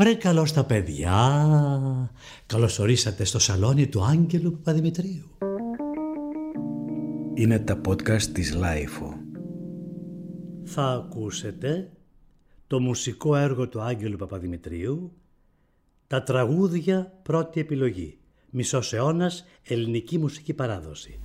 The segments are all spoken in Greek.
Βρε καλώς τα παιδιά. Καλωσορίσατε στο σαλόνι του Άγγελου Παπαδημητρίου. Είναι τα podcast της LiFO. Θα ακούσετε το μουσικό έργο του Άγγελου Παπαδημητρίου «Τα τραγούδια πρώτη επιλογή» Μισός αιώνας ελληνική μουσική παράδοση.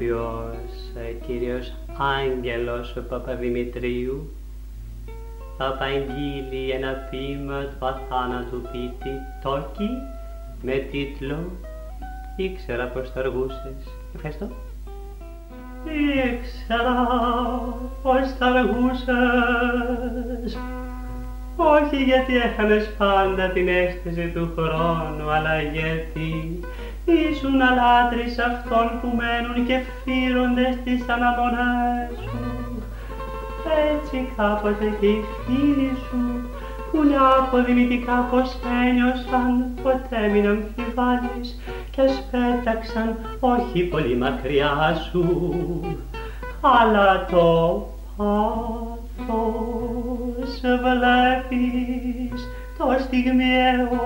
Ηθοποιός ε, κύριος Άγγελος Παπαδημητρίου θα απαγγείλει ένα ποίημα του αθάνατου ποιητή Τόκη με τίτλο «Ήξερα πως θα αργούσες». Ευχαριστώ. Ήξερα πως θα αργούσες όχι γιατί έχανες πάντα την αίσθηση του χρόνου, αλλά γιατί ήσουν αλάτρης αυτών που μένουν και φύρονται στις αναμονές σου. Έτσι κάποτε και οι φίλοι σου που είναι αποδημητικά πως ένιωσαν, ποτέ μην αμφιβάλλεις και σπέταξαν όχι πολύ μακριά σου, αλλά το πάθος βλέπεις το στιγμιαίο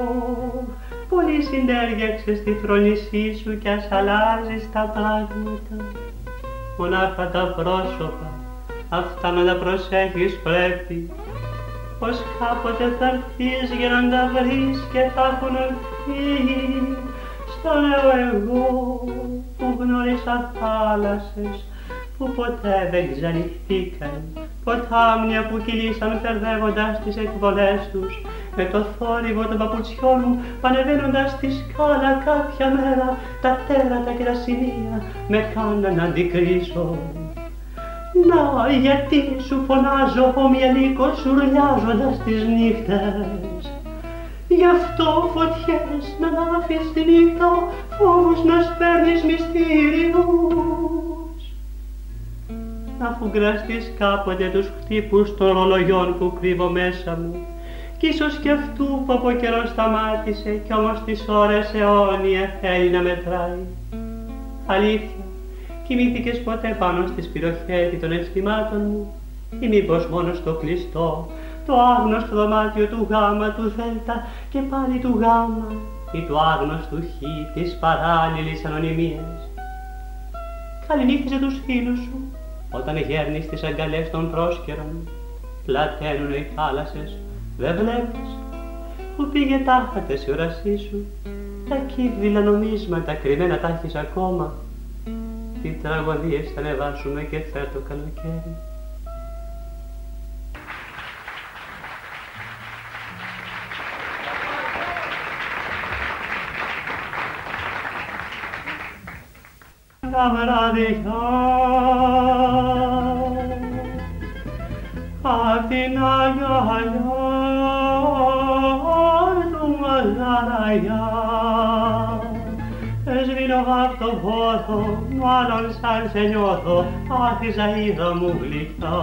πολύ συνέργεξε στη φρονησή σου κι ας αλλάζεις τα πράγματα. Μονάχα τα πρόσωπα αυτά να τα προσέχεις πρέπει. Πως κάποτε θα έρθεις για να τα βρεις και θα έχουν φύγει στο νέο εγώ που γνώρισα θάλασσες που ποτέ δεν ξανοιχθήκαν, ποτάμια που κυλήσαν φερδεύοντας τις εκβολές τους, με το θόρυβο των παπουτσιών μου πανεβαίνοντας στη σκάλα κάποια μέρα τα τέρατα και τα σημεία με κάναν να αντικρίσω. Να, γιατί σου φωνάζω ομοιαλίκο σουρλιάζοντας τις νύχτες; Γι' αυτό φωτιές να λάβεις τη νύχτα, φόβους να σπέρνεις μυστήριους αφού γραστείς κάποτε τους χτύπους των ρολογιών που κρύβω μέσα μου κι ίσως και αυτού που από καιρό σταμάτησε κι όμως τις ώρες αιώνια θέλει να μετράει. Αλήθεια, κοιμήθηκες ποτέ πάνω στη σπυροχέτη των αισθημάτων μου ή μήπως μόνο στο κλειστό, το άγνωστο δωμάτιο του γάμα, του δέλτα και πάλι του γάμα ή του άγνωστου χ της παράλληλης ανωνυμίας. Καληνύχτησε τους φίλους σου όταν γέρνεις τις αγκαλιές των πρόσκαιρων, πλαταίνουν οι θάλασσες, δεν βλέπεις που πήγε τάχατες η όρασή σου, τα κύβυλα νομίσματα κρυμμένα τα έχεις ακόμα, τι τραγωδίες θα ανεβάσουμε και φέτο καλοκαίρι. Τα βράδια την αγκαλιά του μαγαραγιά. Σβήνω απ' το πόθο, μάλλον σαν σε νιώθω, αχ η ζαΐδα μου γλυκιά.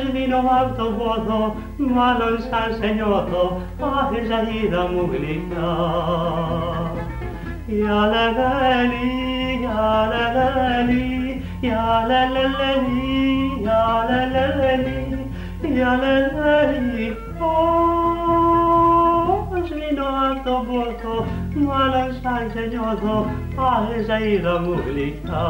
Σβήνω απ' το πόθο, μάλλον σαν σε νιώθω, αχ η ζαΐδα μου γλυκιά. Ya la la li, Ya la la la li, ya la la la li, ya la la li. O, oh, svinato vuoto, ma la sai segnato, ai sei la mobilità.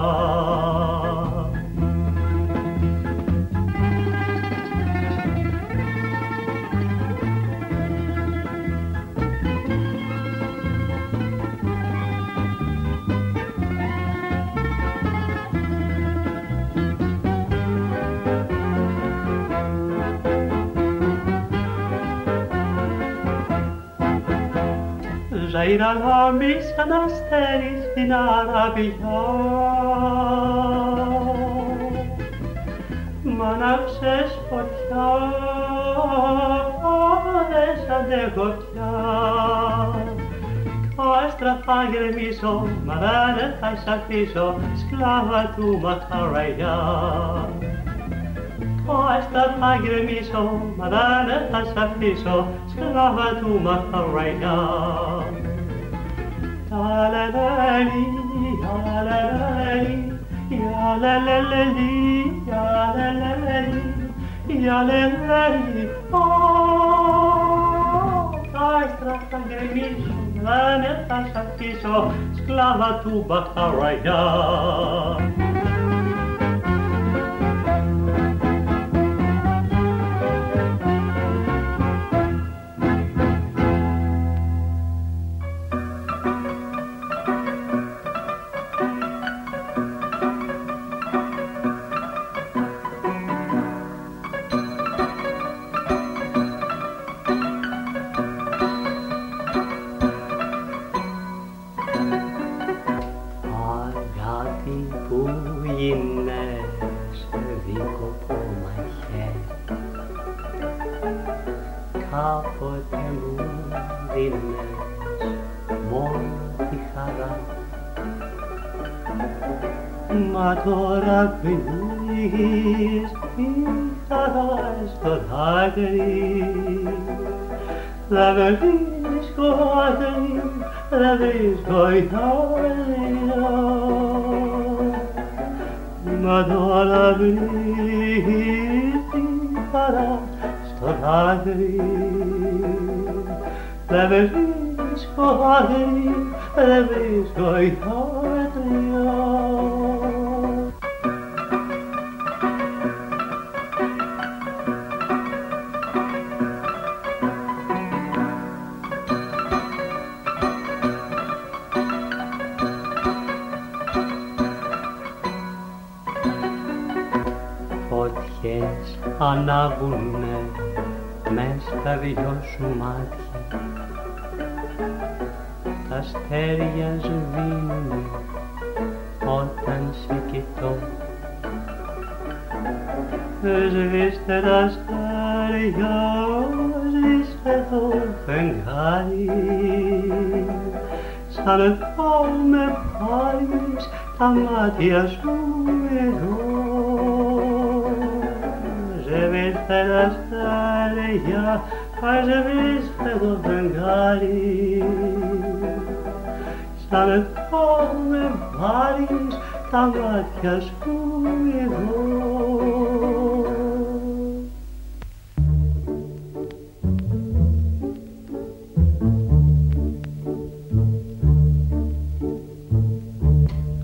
Μου γλυκιά. Ζαΐρα λάμπει σαν αστέρι στην Αραβιά. Μ' άναψες φωτιά, δεν αντέχω πια. Κάστρα θα γεμίσω, μα δεν θα σ' αφήσω, σκλάβα του μαχαραγιά. άστα θα γκρεμίσω, μα δεν θα σ' αφήσω, σκλάβα του μαθαραγιά. Αλαλαλή, αλαλαλή, αλαλαλή, αλαλαλή, αλαλαλή, τα άστρα θα γκρεμίσω, δεν θα σ' αφήσω, σκλάβα του μπαχαραγιά. Αγάπη δεν βρίσκω άκρη, δεν βρίσκω ηθάρια. Μα τώρα πνίγεις τη χαρά στο δάκρυ. Δεν βρίσκω άκρη, δεν βρίσκω ηθάρια. Ανάβουνε μες στα δυο σου μάτια. Τα αστέρια σβήνουνε όταν σε κοιτώ. Σβήστε τα αστέρια, σβήστε το φεγγάρι. Σαν θα με πάρεις τα μάτια σου αστέρια, σβήστε το φεγγάρι σαν θα με πάρεις τα μάτια σου εδώ.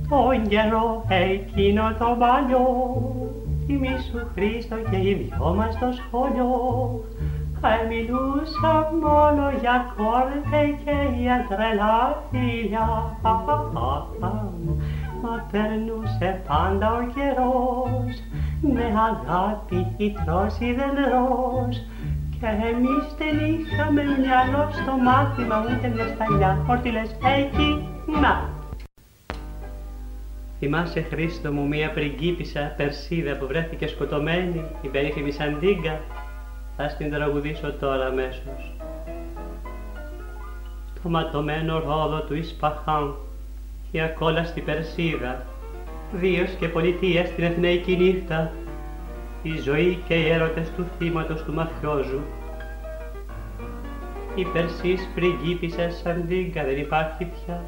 Τον καιρό εκείνο το παλιό Θυμήσου Χρήστο και οι δυο μας στο σχολείο Θα μιλούσα μόνο για κόρτε και για τρελά φιλιά. Μα περνούσε πάντα ο καιρός με αγάπη ητρός ιδελρός και εμείς δεν είχαμε μυαλό στο μάθημα ούτε μια σταλιά. Όρτιλες εκεί, να! Θυμάσαι Χρήστο μου μία πριγκίπισσα Περσίδα που βρέθηκε σκοτωμένη η περίφημη Σαντίγκα θα στην τραγουδήσω τώρα αμέσως. Το ματωμένο ρόδο του Ισπαχάν η ακόλαστη Περσίδα βίος και πολιτεία στην εθνική νύχτα η ζωή και οι έρωτες του θύματος του μαφιόζου η Περσής πριγκίπισσα Σαντίγκα δεν υπάρχει πια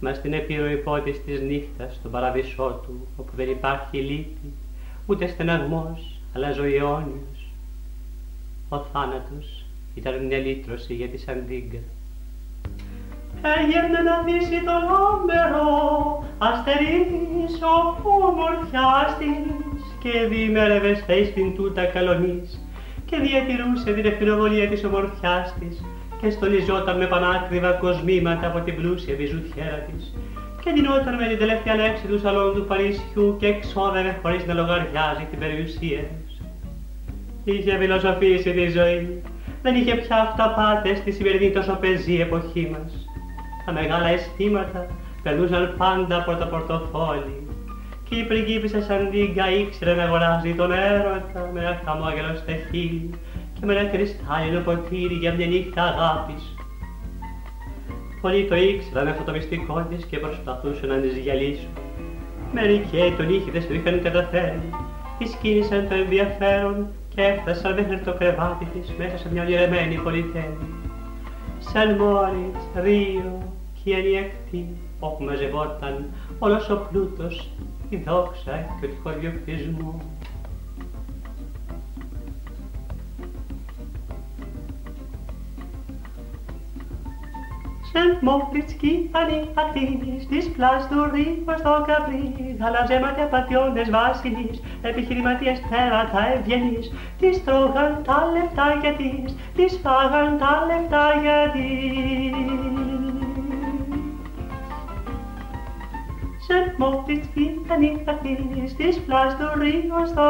μας στην επιρροή πότης της νύχτας, στον παραδεισό του, όπου δεν υπάρχει λύπη, ούτε στεναγμός, αλλά ζωή αιώνιος. Ο θάνατος ήταν μια λύτρωση για τη Σαντίγκα. Έγινε να δύσει το λόμπερο, αστερής ο ομορφιάς της και δίμερευες στα εις τούτα καλονής και διατηρούσε την ευθυνοβολία της ομορφιάς της και στολιζόταν με πανάκριβα κοσμήματα από την πλούσια βιζουτιέρα της και δινόταν με την τελευταία λέξη του σαλόν του Παρισιού και εξόδευε χωρίς να λογαριάζει την περιουσία της. Είχε φιλοσοφήσει τη ζωή, δεν είχε πια αυταπάτες στη σημερινή τόσο πεζή εποχή μας. Τα μεγάλα αισθήματα περνούσαν πάντα από το πορτοφόλι και η πριγκίπισσα Σαντίγκα ήξερε να αγοράζει τον έρωτα με ένα χαμόγελο στεχίλι και με ένα κρυστάλλινο ποτήρι για μια νύχτα αγάπης. Πολλοί το ήξεραν αυτό το μυστικό της και προσπαθούσαν να τις γυαλίσουν. Μερικοί τον ήχηδες το είχαν καταφέρει, Της κίνησαν το ενδιαφέρον και έφτασαν μέχρι το κρεβάτι της μέσα σε μια ονειρεμένη πολυτέλεια. Σαν Μόριτς, Ρίο και η όπου μαζευόταν όλος ο πλούτος, η δόξα και ο τυχοδιοκτισμός. Sen Moritski, ανή ακτίνης, της πλάς το καπρί, στο καπρίς, αλλά ψέματα πατιώνες βασιλείς, επιχειρηματίες θέρατα ευγενείς, τις τρώγαν τα λεφτά για της, τις φάγαν τα λεφτά για της. Sen Moritski, ali της πλάς στο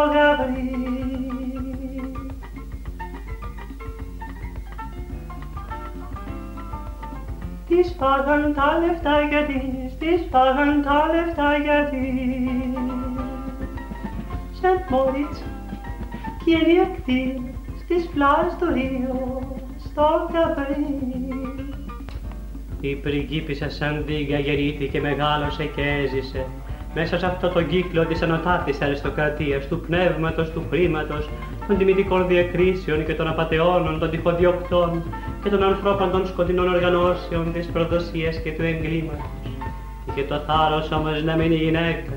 Τι πάγαν τα λεφτά για τι, τη τα λεφτά για τη. Σεντ Μόριτς, κυριακτή, στις πλάς του Ρίο, στο καφέ. Η πριγκίπισσα σαν δίγα και μεγάλωσε και έζησε μέσα σε αυτό το κύκλο της ανωτάτης αριστοκρατίας, του πνεύματος, του χρήματος, των τιμητικών διακρίσεων και των απαταιώνων, των τυχοδιοκτών και των ανθρώπων των σκοτεινών οργανώσεων της προδοσίας και του εγκλήματος. Είχε το θάρρος όμως να μείνει γυναίκα,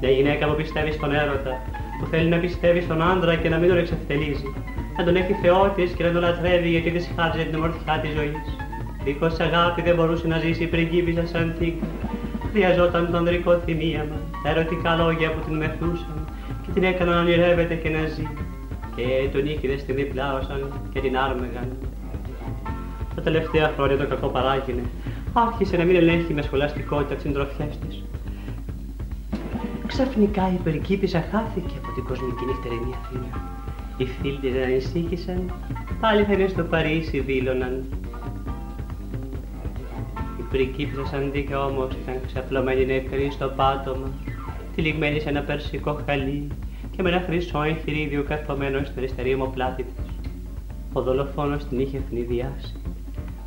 μια γυναίκα που πιστεύει στον έρωτα, που θέλει να πιστεύει στον άντρα και να μην τον εξευτελίζει, να τον έχει θεό και να τον λατρεύει γιατί της χάριζε την ομορφιά της ζωής. Δίχως αγάπη δεν μπορούσε να ζήσει η πριγκίπισσα σαν τίκα. Χρειαζόταν το ανδρικό θυμίαμα, τα ερωτικά λόγια που την μεθούσαν και την έκαναν να ονειρεύεται και να ζει και τον ήχηδες στη διπλάωσαν και την άρμεγαν. Τα τελευταία χρόνια το κακό παράγεινε. Άρχισε να μην ελέγχει με σχολαστικότητα τις συντροφιές της. Ξαφνικά η περικήπησα χάθηκε από την κοσμική νυχτερινή Αθήνα. Οι φίλοι της ανησύχησαν, πάλι θα είναι στο Παρίσι δήλωναν. Η περικήπησα σαν δίκα όμως ήταν ξαπλωμένη νεκρή στο πάτωμα, τυλιγμένη σε ένα περσικό χαλί και με ένα χρυσό εγχειρίδιο καρφωμένο στην αριστερή ομοπλάτη της. Ο δολοφόνος την είχε ευνηδιάσει.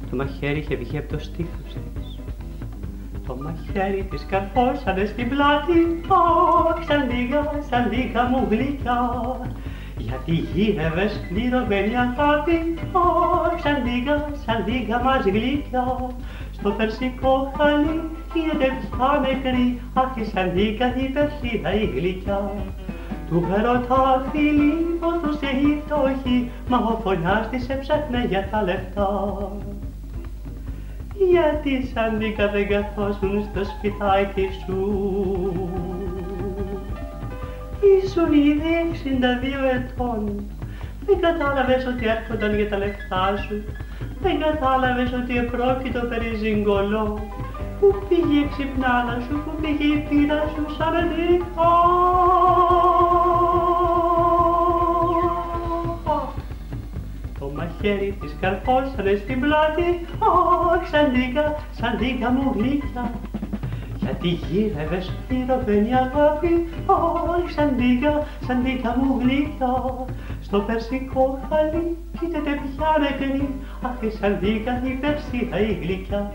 Το μαχαίρι είχε βγει από το στήθος της. Το μαχαίρι της καρφώσανε στην πλάτη, αχ, σαν λίγα, σαν λίγα μου γλυκιά. Γιατί γύρευε σκληρωμένη αγάπη, αχ, σαν λίγα, σαν λίγα μας γλυκιά. Στο περσικό χαλί γίνεται πια νεκρή, αχ, σαν λίγα η περσίδα η γλυκιά. Του έρωτα φίλοι σε η φτωχή, μα ο φωνιάς της έψαχνε για τα λεφτά. Γιατί σαν δίκα δεν καθόσουν στο σπιτάκι σου; Ήσουν ήδη εξήντα δύο ετών. Δεν κατάλαβες ότι έρχονταν για τα λεφτά σου; Δεν κατάλαβες ότι επρόκειτο περί ζυγκολό. Πού πήγε η ξυπνάδα σου, πού πήγε η πείρα σου σαν δικό. Το μαχαίρι της καρφώσανε στην πλάτη, αχ, σαν λίγα, σαν λίγα μου γλυκιά. Γιατί γύρευες πληρωμένη αγάπη, αχ, σαν λίγα, σαν λίγα μου γλυκιά. Στο περσικό χαλί κοίταται πια νεκρή, αχ, σαν λίγα η περσίδα η γλυκιά.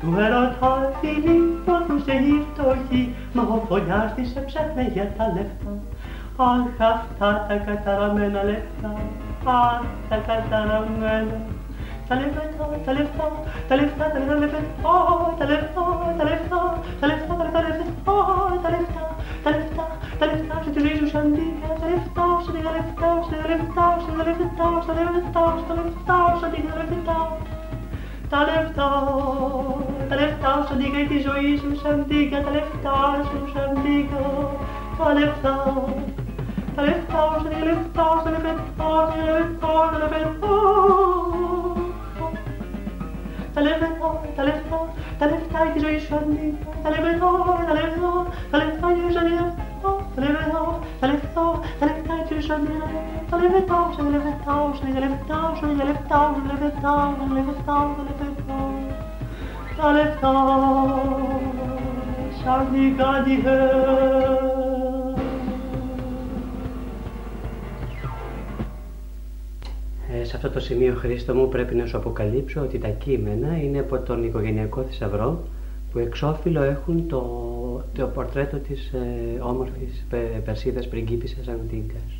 Του έρωτα φίλη πόθουσε η φτωχή, μα ο φωνιάς της έψαχνε για τα λεφτά. Αχ, αυτά τα καταραμένα λεφτά, αχ, τα καταραμένα. Τα λεφτά, τα λεφτά, τα λεφτά, τα λεφτά, τα λεφτά, τα λεφτά, τα λεφτά, τα λεφτά, τα λεφτά, τα λεφτά, τα λεφτά, τα λεφτά, σε τη ζωή σου σαν τίγα, τα λεφτά, σε τη λεφτά, σε τη λεφτά, σε τη λεφτά, σε τη λεφτά, σε τη λεφτά, σε τη λεφτά, τα λεφτά, τα λεφτά σου αντίγα τη ζωή σου σαν τίγα, τα λεφτά σου σαν τίγα, τα λεφτά, τα λεφτά σου, τα λεφτά σου, τα λεφτά σου, τα λεφτά σου, τα λεφτά τα λεφτά, τα λεφτά, τα λεφτά τη ζωή σου αντίγα, τα λεφτά, τα λεφτά, τα λεφτά τη ζωή λεφτά σου, τα λεφτά σου, τα λεφτά τα λεφτά, σαν την κατηχέ. Ε, σε αυτό το σημείο, Χρήστο μου, πρέπει να σου αποκαλύψω ότι τα κείμενα είναι από τον οικογενειακό θησαυρό που εξώφυλλο έχουν το το πορτρέτο της ε, όμορφης πε, Περσίδας πριγκίπισσας Αντίγκας.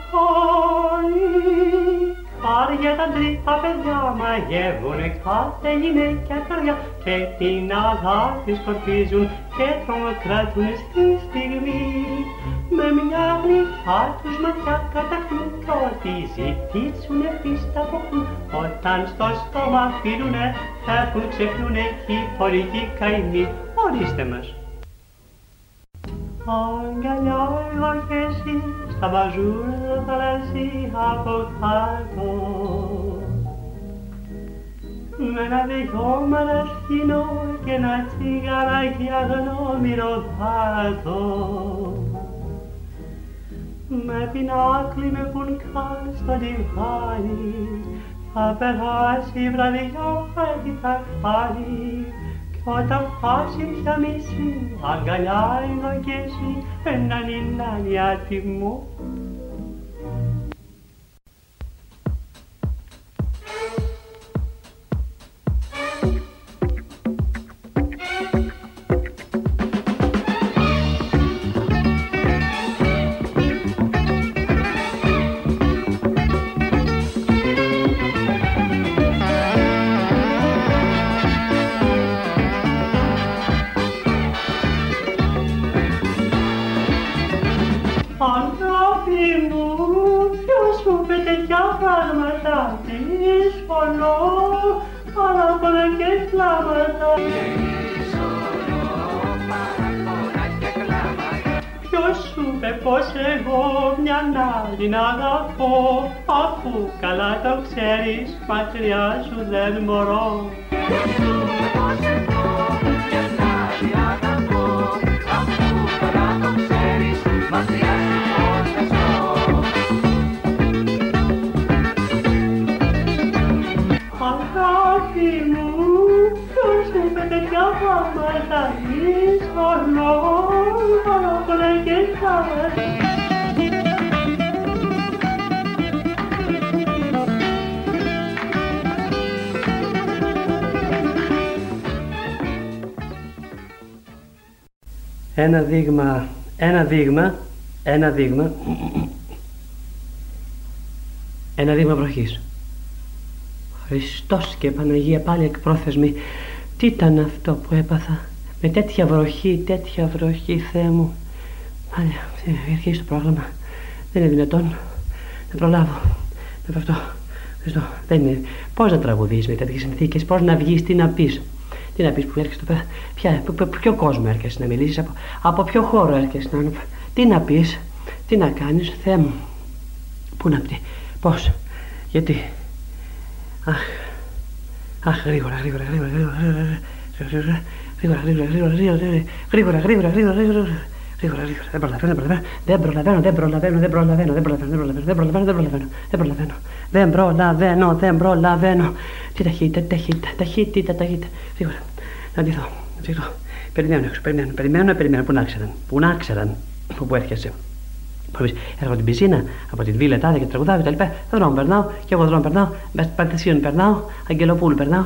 Χάρια τα τρύπα παιδιά μαγεύουνε κάθε γυναίκια καρδιά και την αγάπη σκορπίζουν και τρομοκράτουν στη στιγμή. Με μια γλυκά τους ματιά καταχνούν κι ό,τι ζητήσουνε πίστα αποκτούν όταν στο στόμα φύρουνε έχουν ξεχνούνε κι οι φορικοί καημοί. Ορίστε μας. Αγκαλιά εγώ και εσύ Abajur Parasiha Pokato Menavi Komarashino Kenatigara Kiagano Miropato με την άκλη με πουνκά στο λιβάνι θα περάσει η βραδιά και θα χάνει κι όταν χάσει πια μισή αγκαλιά ενώ και εσύ έναν είναι μου άτιμο. την αγαπώ αφού καλά το ξέρεις μακριά σου δεν μπορώ Αγάπη μου, ποιος μου είπε τέτοια πράγματα Είσαι ορνό, παραπολέ Ένα δείγμα, ένα δείγμα, ένα δείγμα, ένα δείγμα βροχής. Χριστός και Παναγία πάλι εκπρόθεσμη. Τι ήταν αυτό που έπαθα; Με τέτοια βροχή, τέτοια βροχή, Θεέ μου. Πάλι, αρχίσει το πρόγραμμα. Δεν είναι δυνατόν. Δεν προλάβω. Δεν αυτό. Χριστό, δεν είναι. Πώς να τραγουδείς με τέτοιες συνθήκες, πώς να βγεις, τι να πεις; Τι να πει που έρχεσαι εδώ πέρα, ποια, ποιο κόσμο έρχεσαι να μιλήσει, από, από ποιο χώρο έρχεσαι να. Τι να πει, τι να κάνει, Θεέ μου. Πού να πει, πώ, γιατί. Αχ, αχ, γρήγορα, γρήγορα, γρήγορα, γρήγορα, γρήγορα, γρήγορα, γρήγορα, γρήγορα, γρήγορα, γρήγορα, γρήγορα, γρήγορα, Γρήγορα, γρήγορα. Δεν προλαβαίνω, δεν προλαβαίνω, δεν προλαβαίνω, δεν προλαβαίνω, δεν προλαβαίνω, δεν προλαβαίνω, δεν προλαβαίνω, δεν προλαβαίνω, δεν προλαβαίνω, δεν προλαβαίνω. Τι ταχύτητα, ταχύτητα, ταχύτητα, ταχύτητα. Γρήγορα. Να ντυθώ, να ντυθώ. Περιμένω έξω, περιμένω, περιμένω, περιμένω. Πού να ξέραν, πού να ξέραν που έρχεσαι. Έρχομαι την πισίνα, από την βίλα τάδε και τραγουδάω και τα λοιπά. Δρόμο περνάω, και εγώ δρόμο περνάω, με παντασίων περνάω, Αγγελοπούλου περνάω.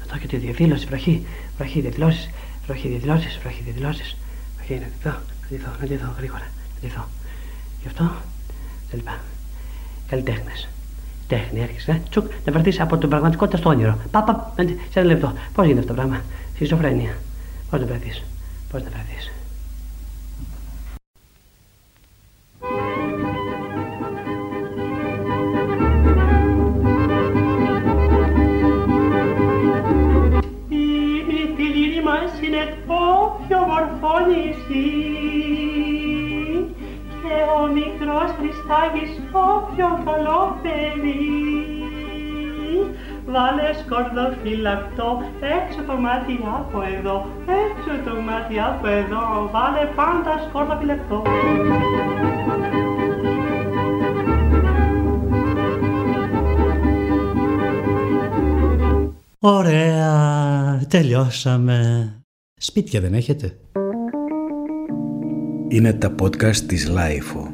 Να το και τη διαδήλωση, βροχή, βροχή διαδηλώσεις, βροχή διαδηλώσεις, βροχή διαδηλώσεις. Βροχή να ντυθώ, να ντυθώ, να ντυθώ γρήγορα, να ντυθώ. Γι' αυτό, τα λοιπά. Καλλιτέχνες. Τέχνη, έρχεσαι, τσουκ, να βρεθεί από την πραγματικότητα στο όνειρο. Πάπα, σε ένα λεπτό. Πώς γίνεται αυτό το πράγμα; Σχιζοφρένεια. Πώς να βρεθείς. Πώς να βρεθείς. Η μυθιλίνη μας είναι το πιο μορφό νησί και ο μικρός Χριστάκης το πιο καλό παιδί. Βάλε σκορδοφυλακτό, έξω το μάτι από εδώ, έξω το μάτι από εδώ, βάλε πάντα σκορδοφυλακτό. Ωραία, τελειώσαμε. Σπίτια δεν έχετε; Είναι τα podcast της Λάιφο.